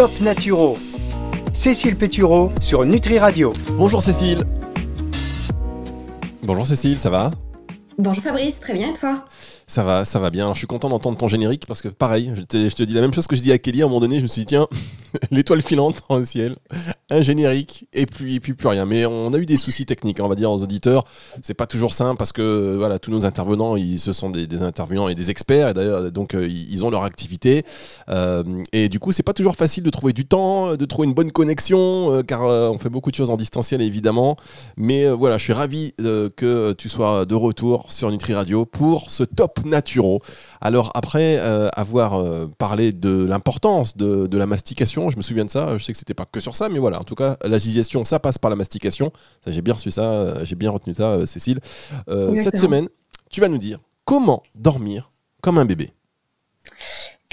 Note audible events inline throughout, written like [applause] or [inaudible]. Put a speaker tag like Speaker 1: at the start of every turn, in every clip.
Speaker 1: Top Naturo. Cécile Pétureau sur Nutri Radio.
Speaker 2: Bonjour Cécile. Bonjour Cécile, ça va?
Speaker 3: Bonjour Fabrice, très bien et toi?
Speaker 2: Ça va, ça va bien. Alors, je suis content d'entendre ton générique parce que pareil, je te, je te, dis la même chose que je dis à Kelly à un moment donné. Je me suis dit, tiens, [laughs] l'étoile filante dans le ciel, un générique et puis, et puis plus rien. Mais on a eu des soucis techniques, on va dire, aux auditeurs. C'est pas toujours simple parce que voilà, tous nos intervenants, ils, ce sont des, intervenants et des experts. Et d'ailleurs, donc, euh, ils ont leur activité. Euh, et du coup, c'est pas toujours facile de trouver du temps, de trouver une bonne connexion, euh, car on fait beaucoup de choses en distanciel, évidemment. Mais voilà, je suis ravi que tu sois de retour sur Nutri Radio pour ce top naturaux. Alors après avoir parlé de l'importance de, de, la mastication, je me souviens de ça, je sais que c'était pas que sur ça, mais voilà, en tout cas, la digestion, ça passe par la mastication. Ça, j'ai bien reçu ça, euh, j'ai bien retenu ça, Cécile. cette semaine, tu vas nous dire comment dormir comme un bébé.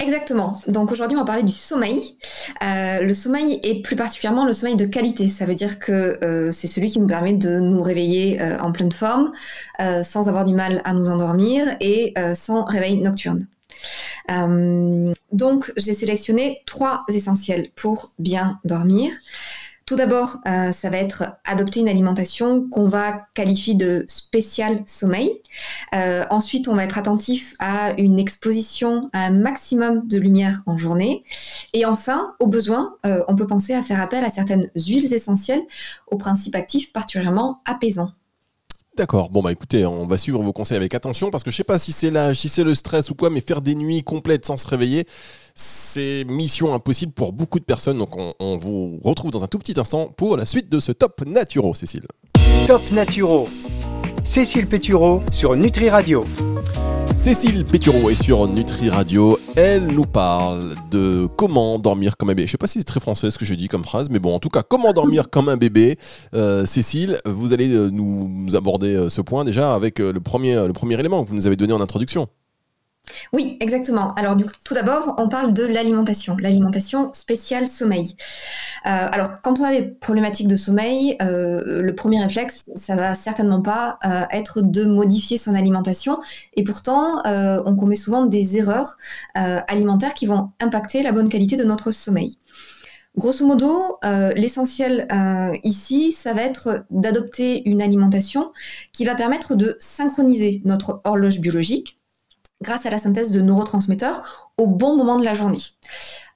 Speaker 3: Exactement. Donc aujourd'hui, on va parler du sommeil. Euh, le sommeil et plus particulièrement le sommeil de qualité. Ça veut dire que euh, c'est celui qui nous permet de nous réveiller euh, en pleine forme, euh, sans avoir du mal à nous endormir et euh, sans réveil nocturne. Euh, donc j'ai sélectionné trois essentiels pour bien dormir. Tout d'abord, euh, ça va être adopter une alimentation qu'on va qualifier de spécial sommeil. Euh, ensuite, on va être attentif à une exposition à un maximum de lumière en journée. Et enfin, au besoin, euh, on peut penser à faire appel à certaines huiles essentielles aux principes actifs particulièrement apaisants.
Speaker 2: D'accord. Bon bah écoutez, on va suivre vos conseils avec attention parce que je sais pas si c'est l'âge, si c'est le stress ou quoi, mais faire des nuits complètes sans se réveiller, c'est mission impossible pour beaucoup de personnes. Donc on, vous retrouve dans un tout petit instant pour la suite de ce Top Naturo, Cécile.
Speaker 1: Top Naturo. Cécile Pétureau sur Nutri Radio.
Speaker 2: Cécile Pétureau est sur Nutri Radio. Elle nous parle de comment dormir comme un bébé. Je sais pas si c'est très français ce que je dis comme phrase, mais bon, en tout cas, comment dormir [laughs] comme un bébé. Euh, Cécile, vous allez euh, nous aborder euh, ce point déjà avec le premier, le premier élément que vous nous avez donné en introduction.
Speaker 3: Oui, exactement. Alors, du coup, tout d'abord, on parle de l'alimentation, l'alimentation spéciale sommeil. Euh, alors, quand on a des problématiques de sommeil, euh, le premier réflexe, ça va certainement pas euh, être de modifier son alimentation, et pourtant, on commet souvent des erreurs alimentaires qui vont impacter la bonne qualité de notre sommeil. Grosso modo, l'essentiel ici, ça va être d'adopter une alimentation qui va permettre de synchroniser notre horloge biologique grâce à la synthèse de neurotransmetteurs au bon moment de la journée.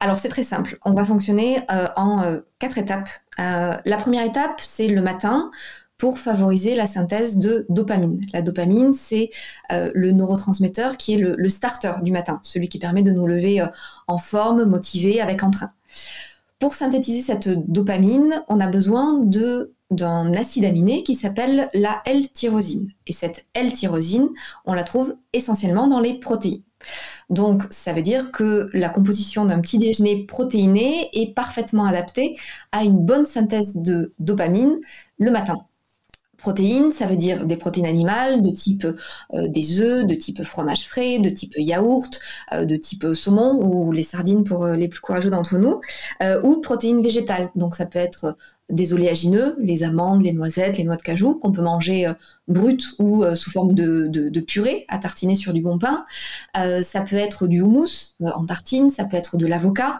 Speaker 3: Alors c'est très simple, on va fonctionner euh, en euh, quatre étapes. Euh, la première étape, c'est le matin pour favoriser la synthèse de dopamine. La dopamine, c'est le neurotransmetteur qui est le, le, starter du matin, celui qui permet de nous lever en forme, motivé, avec entrain. Pour synthétiser cette dopamine, on a besoin de d'un acide aminé qui s'appelle la L-tyrosine. Et cette L-tyrosine, on la trouve essentiellement dans les protéines. Donc, ça veut dire que la composition d'un petit déjeuner protéiné est parfaitement adaptée à une bonne synthèse de dopamine le matin. Protéines, ça veut dire des protéines animales de type euh, des œufs, de type fromage frais, de type yaourt, euh, de type saumon ou les sardines pour euh, les plus courageux d'entre nous, ou protéines végétales. Donc ça peut être des oléagineux, les amandes, les noisettes, les noix de cajou, qu'on peut manger brutes ou sous forme de, purée à tartiner sur du bon pain. Ça peut être du houmous en tartine, ça peut être de l'avocat,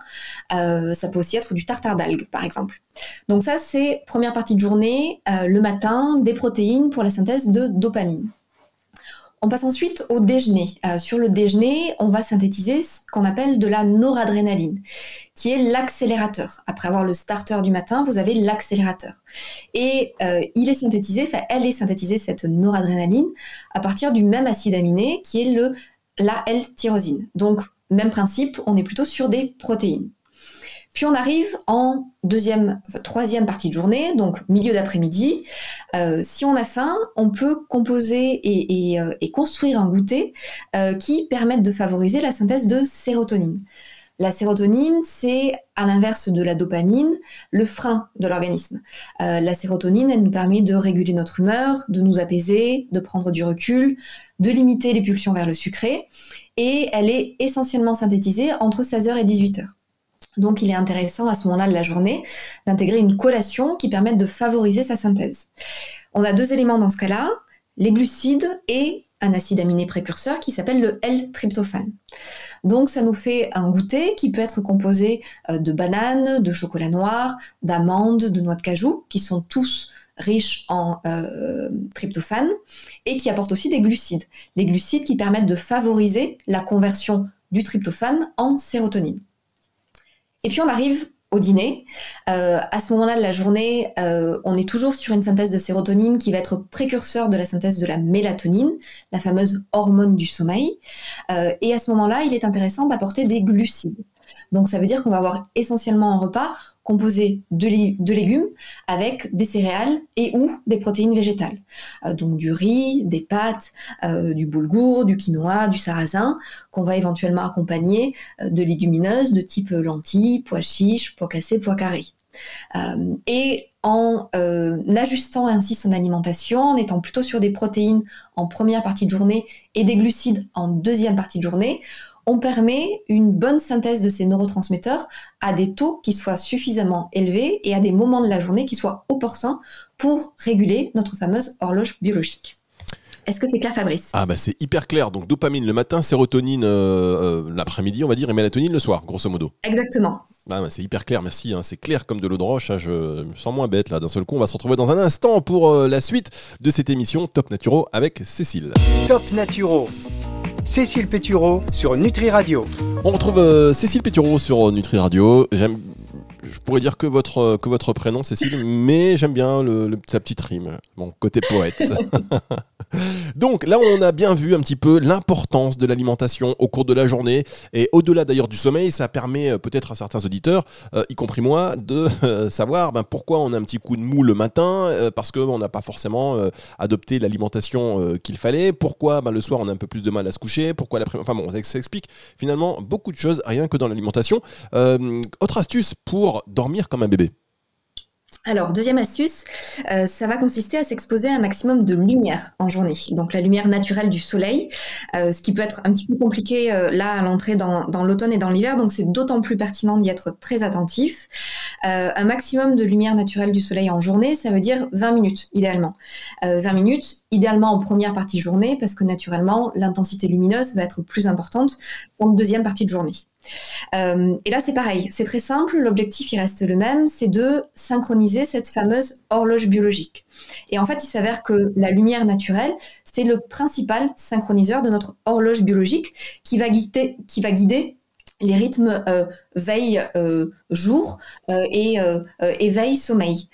Speaker 3: ça peut aussi être du tartare d'algues, par exemple. Donc ça, c'est première partie de journée, le matin, des protéines pour la synthèse de dopamine. On passe ensuite au déjeuner. Euh, sur le déjeuner, on va synthétiser ce qu'on appelle de la noradrénaline, qui est l'accélérateur. Après avoir le starter du matin, vous avez l'accélérateur. Et euh, il est synthétisé, enfin elle est synthétisée, cette noradrénaline, à partir du même acide aminé qui est le, la L-tyrosine. Donc, même principe, on est plutôt sur des protéines. Puis on arrive en deuxième, troisième partie de journée, donc milieu d'après-midi. Euh, si on a faim, on peut composer et, euh, construire un goûter euh, qui permette de favoriser la synthèse de sérotonine. La sérotonine, c'est à l'inverse de la dopamine, le frein de l'organisme. La sérotonine, elle nous permet de réguler notre humeur, de nous apaiser, de prendre du recul, de limiter les pulsions vers le sucré, et elle est essentiellement synthétisée entre 16h et 18h. Donc il est intéressant à ce moment-là de la journée d'intégrer une collation qui permette de favoriser sa synthèse. On a deux éléments dans ce cas-là, les glucides et un acide aminé précurseur qui s'appelle le L-tryptophane. Donc ça nous fait un goûter qui peut être composé de bananes, de chocolat noir, d'amandes, de noix de cajou, qui sont tous riches en euh, tryptophane et qui apportent aussi des glucides. Les glucides qui permettent de favoriser la conversion du tryptophane en sérotonine. Et puis on arrive au dîner. Euh, à ce moment-là de la journée, euh, on est toujours sur une synthèse de sérotonine qui va être précurseur de la synthèse de la mélatonine, la fameuse hormone du sommeil. et à ce moment-là, il est intéressant d'apporter des glucides. Donc ça veut dire qu'on va avoir essentiellement un repas composé de, légumes avec des céréales et ou des protéines végétales. Euh, donc du riz, des pâtes, euh, du boulgour, du quinoa, du sarrasin, qu'on va éventuellement accompagner euh, de légumineuses de type lentilles, pois chiches, pois cassés, pois carrés. et en ajustant ainsi son alimentation, en étant plutôt sur des protéines en première partie de journée et des glucides en deuxième partie de journée, on permet une bonne synthèse de ces neurotransmetteurs à des taux qui soient suffisamment élevés et à des moments de la journée qui soient opportuns pour réguler notre fameuse horloge biologique. Est-ce que c'est clair, Fabrice?
Speaker 2: Ah bah c'est hyper clair. Donc dopamine le matin, sérotonine euh, euh, l'après-midi, on va dire, et mélatonine le soir, grosso modo.
Speaker 3: Exactement.
Speaker 2: Ah bah, c'est hyper clair, merci. Hein. C'est clair comme de l'eau de roche. Hein. Je, me sens moins bête là. D'un seul coup, on va se retrouver dans un instant pour euh, la suite de cette émission Top Naturo avec Cécile.
Speaker 1: Top Naturo Cécile Pétureau sur Nutri Radio.
Speaker 2: On retrouve euh, Cécile Pétureau sur euh, Nutri Radio. J'aime je pourrais dire que votre, que votre prénom, Cécile, [laughs] mais j'aime bien le, le, sa petite rime, mon côté poète. [laughs] Donc là, on a bien vu un petit peu l'importance de l'alimentation au cours de la journée. Et au-delà d'ailleurs du sommeil, ça permet euh, peut-être à certains auditeurs, euh, y compris moi, de euh, savoir ben, pourquoi on a un petit coup de mou le matin, parce qu'on n'a pas forcément adopté l'alimentation qu'il fallait, pourquoi ben, le soir on a un peu plus de mal à se coucher, pourquoi l'après-midi. Enfin bon, ça explique finalement beaucoup de choses, rien que dans l'alimentation. autre astuce pour dormir comme un bébé.
Speaker 3: Alors, deuxième astuce, euh, ça va consister à s'exposer à un maximum de lumière en journée. Donc, la lumière naturelle du soleil, euh, ce qui peut être un petit peu compliqué euh, là à l'entrée dans, dans l'automne et dans l'hiver. Donc, c'est d'autant plus pertinent d'y être très attentif. Un maximum de lumière naturelle du soleil en journée, ça veut dire 20 minutes, idéalement. 20 minutes, idéalement en première partie de journée, parce que naturellement, l'intensité lumineuse va être plus importante en deuxième partie de journée. Euh, et là, c'est pareil, c'est très simple, l'objectif, reste le même, c'est de synchroniser cette fameuse horloge biologique. Et en fait, il s'avère que la lumière naturelle, c'est le principal synchroniseur de notre horloge biologique qui va guider les rythmes euh, veille euh, euh, et éveil sommeil.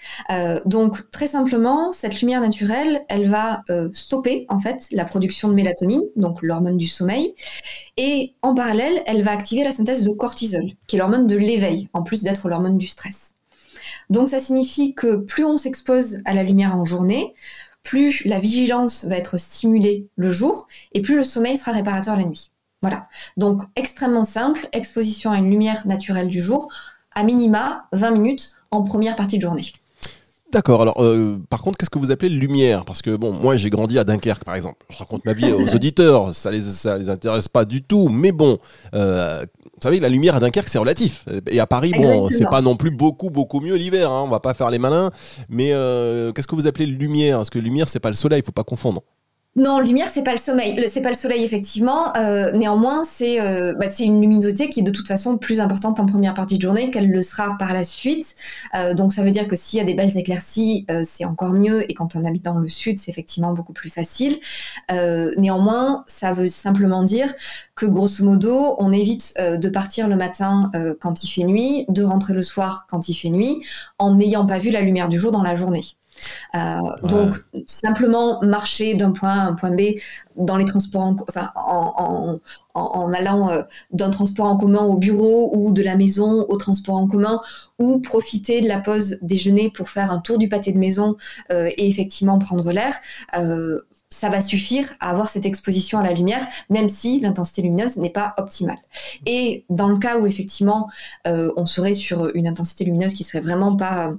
Speaker 3: donc très simplement, cette lumière naturelle, elle va stopper en fait la production de mélatonine, donc l'hormone du sommeil, et en parallèle, elle va activer la synthèse de cortisol, qui est l'hormone de l'éveil, en plus d'être l'hormone du stress. Donc ça signifie que plus on s'expose à la lumière en journée, plus la vigilance va être stimulée le jour et plus le sommeil sera réparateur la nuit. Voilà. Donc extrêmement simple, exposition à une lumière naturelle du jour, à minima 20 minutes en première partie de journée.
Speaker 2: D'accord. Alors, euh, par contre, qu'est-ce que vous appelez lumière? Parce que bon, moi, j'ai grandi à Dunkerque, par exemple. Je raconte ma vie aux [laughs] auditeurs, ça les ça les intéresse pas du tout. Mais bon, euh, vous savez, la lumière à Dunkerque, c'est relatif. Et à Paris, bon, c'est pas non plus beaucoup beaucoup mieux l'hiver. Hein, on va pas faire les malins. Mais euh, qu'est-ce que vous appelez lumière? Parce que lumière, c'est pas le soleil, il faut pas confondre.
Speaker 3: Non, lumière, c'est pas le sommeil, c'est pas le soleil effectivement. Euh, néanmoins, c'est euh, bah, c'est une luminosité qui est de toute façon plus importante en première partie de journée qu'elle le sera par la suite. Euh, donc ça veut dire que s'il y a des belles éclaircies, c'est encore mieux. Et quand on habite dans le sud, c'est effectivement beaucoup plus facile. néanmoins, ça veut simplement dire que grosso modo, on évite de partir le matin quand il fait nuit, de rentrer le soir quand il fait nuit, en n'ayant pas vu la lumière du jour dans la journée. Euh, donc, simplement marcher d'un point A à un point B dans les transports, en, enfin, en, en, allant euh, d'un transport en commun au bureau ou de la maison au transport en commun, ou profiter de la pause déjeuner pour faire un tour du pâté de maison euh, et effectivement prendre l'air ça va suffire à avoir cette exposition à la lumière, même si l'intensité lumineuse n'est pas optimale. Et dans le cas où effectivement on serait sur une intensité lumineuse qui serait vraiment pas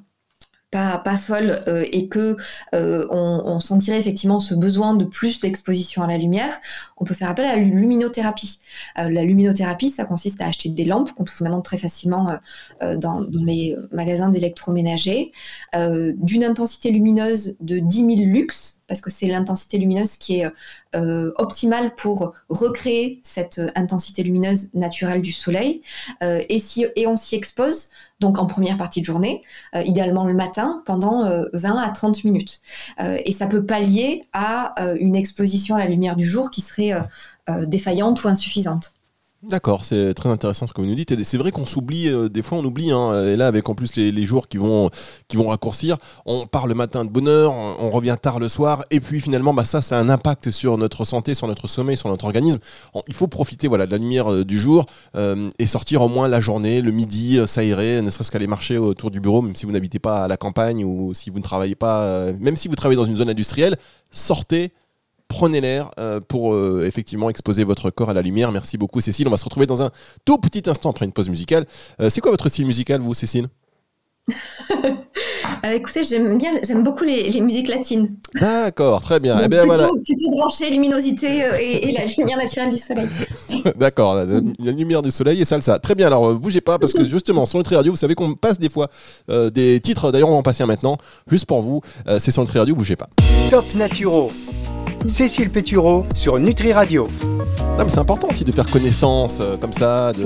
Speaker 3: pas, pas folle euh, et que euh, on, sentirait effectivement ce besoin de plus d'exposition à la lumière, on peut faire appel à la luminothérapie. Euh, la luminothérapie, ça consiste à acheter des lampes qu'on trouve maintenant très facilement dans, les magasins d'électroménager, d'une intensité lumineuse de 10 000 lux, parce que c'est l'intensité lumineuse qui est optimale pour recréer cette intensité lumineuse naturelle du soleil. et, si, et on s'y expose donc en première partie de journée, idéalement le matin, pendant 20 à 30 minutes. et ça peut pallier à une exposition à la lumière du jour qui serait défaillante ou insuffisante.
Speaker 2: D'accord, c'est très intéressant ce que vous nous dites. Et c'est vrai qu'on s'oublie, euh, des fois on oublie, hein, et là avec en plus les, jours qui vont, qui vont raccourcir, on part le matin de bonne heure, on revient tard le soir, et puis finalement bah, ça, ça a un impact sur notre santé, sur notre sommeil, sur notre organisme. il faut profiter voilà, de la lumière euh, du jour euh, et sortir au moins la journée, le midi, s'aérer, ne serait-ce qu'aller marcher autour du bureau, même si vous n'habitez pas à la campagne ou si vous ne travaillez pas, même si vous travaillez dans une zone industrielle, sortez prenez l'air euh, pour euh, effectivement exposer votre corps à la lumière. Merci beaucoup Cécile. On va se retrouver dans un tout petit instant après une pause musicale. Euh, c'est quoi votre style musical, vous, Cécile?
Speaker 3: Écoutez, j'aime bien, j'aime beaucoup les, musiques latines.
Speaker 2: D'accord, très bien.
Speaker 3: Eh bien plutôt, voilà. plutôt branché luminosité et, la lumière naturelle du soleil. [laughs]
Speaker 2: D'accord, la, lumière du soleil et salsa. Très bien. Alors bougez pas parce que justement sur Nutri Radio, vous savez qu'on passe des fois des titres. D'ailleurs, on va en passer un maintenant, juste pour vous. c'est sur Nutri Radio, bougez pas.
Speaker 1: Top Naturo. Cécile Pétureau sur Nutri Radio.
Speaker 2: C'est important aussi de faire connaissance euh, comme ça. De,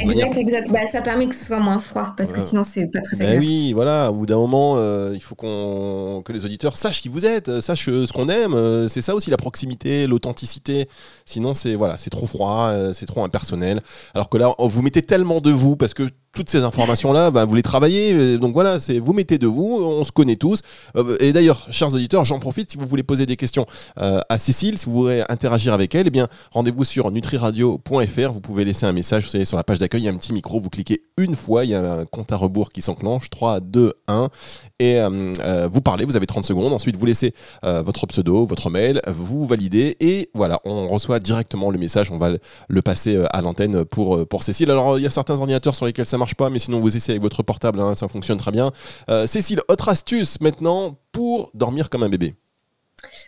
Speaker 3: exact, euh, exact, bah, ça permet que ce soit moins froid parce que sinon c'est pas très bah agréable.
Speaker 2: oui, voilà, au bout d'un moment, euh, il faut qu'on que les auditeurs sachent qui vous êtes, sachent ce qu'on aime. c'est ça aussi la proximité, l'authenticité. Sinon, c'est voilà, c'est trop froid, c'est trop impersonnel. Alors que là, vous mettez tellement de vous parce que toutes ces informations-là, bah, vous les travaillez. Euh, donc voilà, c'est vous mettez de vous, on se connaît tous. Euh, et d'ailleurs, chers auditeurs, j'en profite si vous voulez poser des questions euh, à Cécile, si vous voulez interagir avec elle, eh bien rendez-vous sur nutriradio.fr. Vous pouvez laisser un message, vous savez, sur la page d'accueil, il y a un petit micro, vous cliquez une fois, il y a un compte à rebours qui s'enclenche, 3, 2, 1, et vous parlez, vous avez 30 secondes. Ensuite, vous laissez votre pseudo, votre mail, vous validez, et voilà, on reçoit directement le message. On va le passer à l'antenne pour, pour Cécile. Alors, il y a certains ordinateurs sur lesquels ça marche pas, mais sinon vous essayez avec votre portable, hein, ça fonctionne très bien. Euh, Cécile, autre astuce maintenant pour dormir comme un bébé.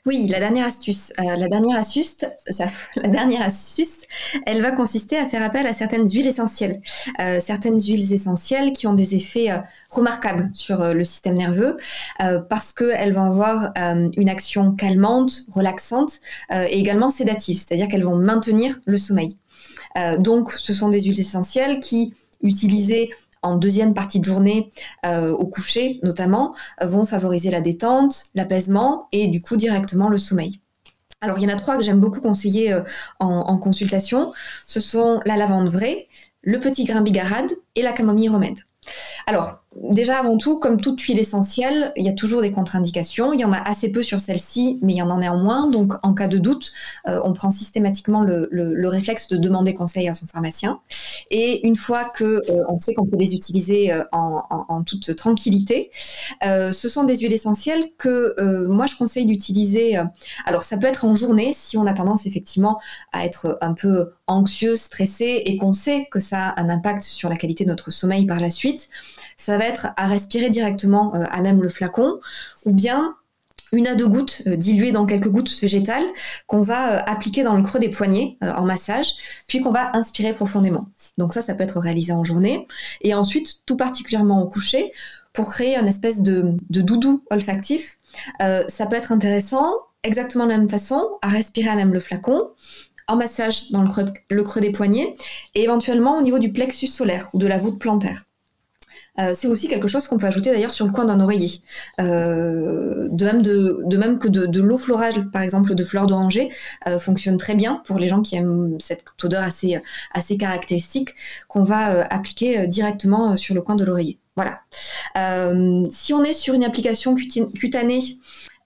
Speaker 3: Oui, la dernière astuce. Euh, la dernière astuce, [laughs] la dernière astuce, elle va consister à faire appel à certaines huiles essentielles, euh, certaines huiles essentielles qui ont des effets remarquables sur le système nerveux parce qu'elles vont avoir une action calmante, relaxante et également sédative, c'est-à-dire qu'elles vont maintenir le sommeil. donc, ce sont des huiles essentielles qui utilisés en deuxième partie de journée, euh, au coucher notamment, euh, vont favoriser la détente, l'apaisement et du coup directement le sommeil. Alors il y en a trois que j'aime beaucoup conseiller euh, en, consultation. Ce sont la lavande vraie, le petit grain bigarade et la camomille remède. Alors, déjà avant tout, comme toute huile essentielle, il y a toujours des contre-indications. Il y en a assez peu sur celle-ci, mais il y en a néanmoins. Donc, en cas de doute, euh, on prend systématiquement le, réflexe de demander conseil à son pharmacien. Et une fois que euh, on sait qu'on peut les utiliser euh, en, toute tranquillité, ce sont des huiles essentielles que moi je conseille d'utiliser. alors, ça peut être en journée si on a tendance effectivement à être un peu anxieux, stressé et qu'on sait que ça a un impact sur la qualité de notre sommeil par la suite ça va être à respirer directement euh, à même le flacon, ou bien une à deux gouttes euh, diluées dans quelques gouttes végétales qu'on va euh, appliquer dans le creux des poignets en massage, puis qu'on va inspirer profondément. Donc ça, ça peut être réalisé en journée. Et ensuite, tout particulièrement au coucher, pour créer une espèce de, doudou olfactif, ça peut être intéressant, exactement de la même façon, à respirer à même le flacon, en massage dans le creux, le creux des poignets, et éventuellement au niveau du plexus solaire ou de la voûte plantaire. Euh, c'est aussi quelque chose qu'on peut ajouter d'ailleurs sur le coin d'un oreiller. Euh, de, même de, même que de, l'eau florale, par exemple, de fleurs d'oranger, euh, fonctionne très bien pour les gens qui aiment cette odeur assez, assez caractéristique qu'on va appliquer directement sur le coin de l'oreiller. Voilà. si on est sur une application cutanée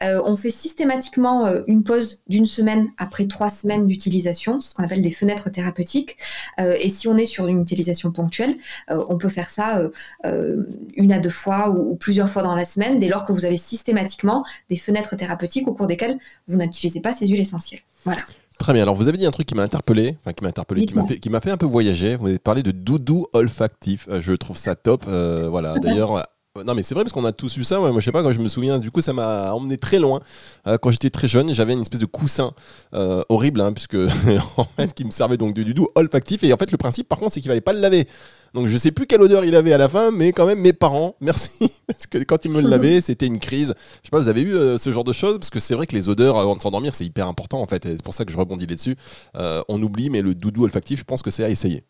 Speaker 3: euh, on fait systématiquement euh, une pause d'une semaine après trois semaines d'utilisation, ce qu'on appelle des fenêtres thérapeutiques. Euh, et si on est sur une utilisation ponctuelle, on peut faire ça une à deux fois ou, plusieurs fois dans la semaine, dès lors que vous avez systématiquement des fenêtres thérapeutiques au cours desquelles vous n'utilisez pas ces huiles essentielles. Voilà.
Speaker 2: Très bien. Alors, vous avez dit un truc qui m'a interpellé, enfin qui m'a interpellé, qui m'a fait, qui m'a fait un peu voyager. Vous avez parlé de doudou olfactif. je trouve ça top. voilà. D'ailleurs, Non, mais c'est vrai parce qu'on a tous eu ça. moi, je sais pas, quand je me souviens, du coup, ça m'a emmené très loin. Euh, quand j'étais très jeune, j'avais une espèce de coussin euh, horrible, hein, puisque [laughs] en fait, qui me servait donc du doudou olfactif. Et en fait, le principe, par contre, c'est qu'il fallait pas le laver. Donc, je sais plus quelle odeur il avait à la fin, mais quand même, mes parents, [laughs] merci, parce que quand ils me le lavaient, c'était une crise. Je sais pas, vous avez eu ce genre de choses? Parce que c'est vrai que les odeurs avant de s'endormir, c'est hyper important en fait. C'est pour ça que je rebondis là-dessus. on oublie, mais le doudou olfactif, je pense que c'est à essayer.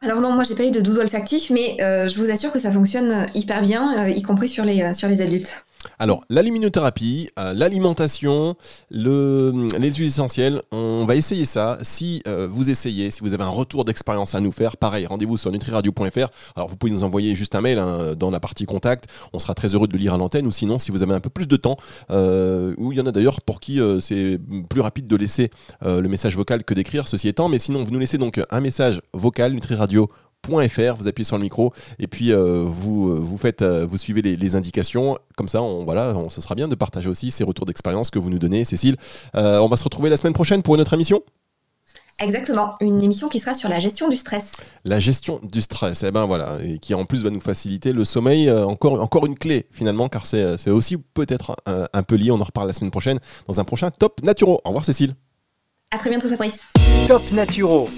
Speaker 3: Alors non, moi j'ai pas eu de doudou olfactif, mais euh, je vous assure que ça fonctionne hyper bien, euh, y compris sur les, euh, sur les adultes.
Speaker 2: Alors, la luminothérapie, l'alimentation, le, les huiles essentielles, on va essayer ça. Si vous essayez, si vous avez un retour d'expérience à nous faire, pareil, rendez-vous sur nutriradio.fr. Alors, vous pouvez nous envoyer juste un mail hein, dans la partie contact. On sera très heureux de le lire à l'antenne. Ou sinon, si vous avez un peu plus de temps, ou il y en a d'ailleurs pour qui c'est plus rapide de laisser le message vocal que d'écrire, ceci étant. Mais sinon, vous nous laissez donc un message vocal, nutriradio vous appuyez sur le micro et puis euh, vous, euh, vous, faites, euh, vous suivez les, indications. Comme ça, on, voilà, on, ce sera bien de partager aussi ces retours d'expérience que vous nous donnez, Cécile. on va se retrouver la semaine prochaine pour une autre émission.
Speaker 3: Exactement, une émission qui sera sur la gestion du stress.
Speaker 2: La gestion du stress, et eh ben voilà, et qui en plus va nous faciliter le sommeil, encore, encore une clé finalement, car c'est aussi peut-être un, peu lié. On en reparle la semaine prochaine dans un prochain Top Naturo. Au revoir Cécile.
Speaker 3: À très bientôt Fabrice.
Speaker 1: Top Naturo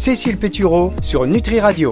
Speaker 1: Cécile Pétureau sur Nutri Radio.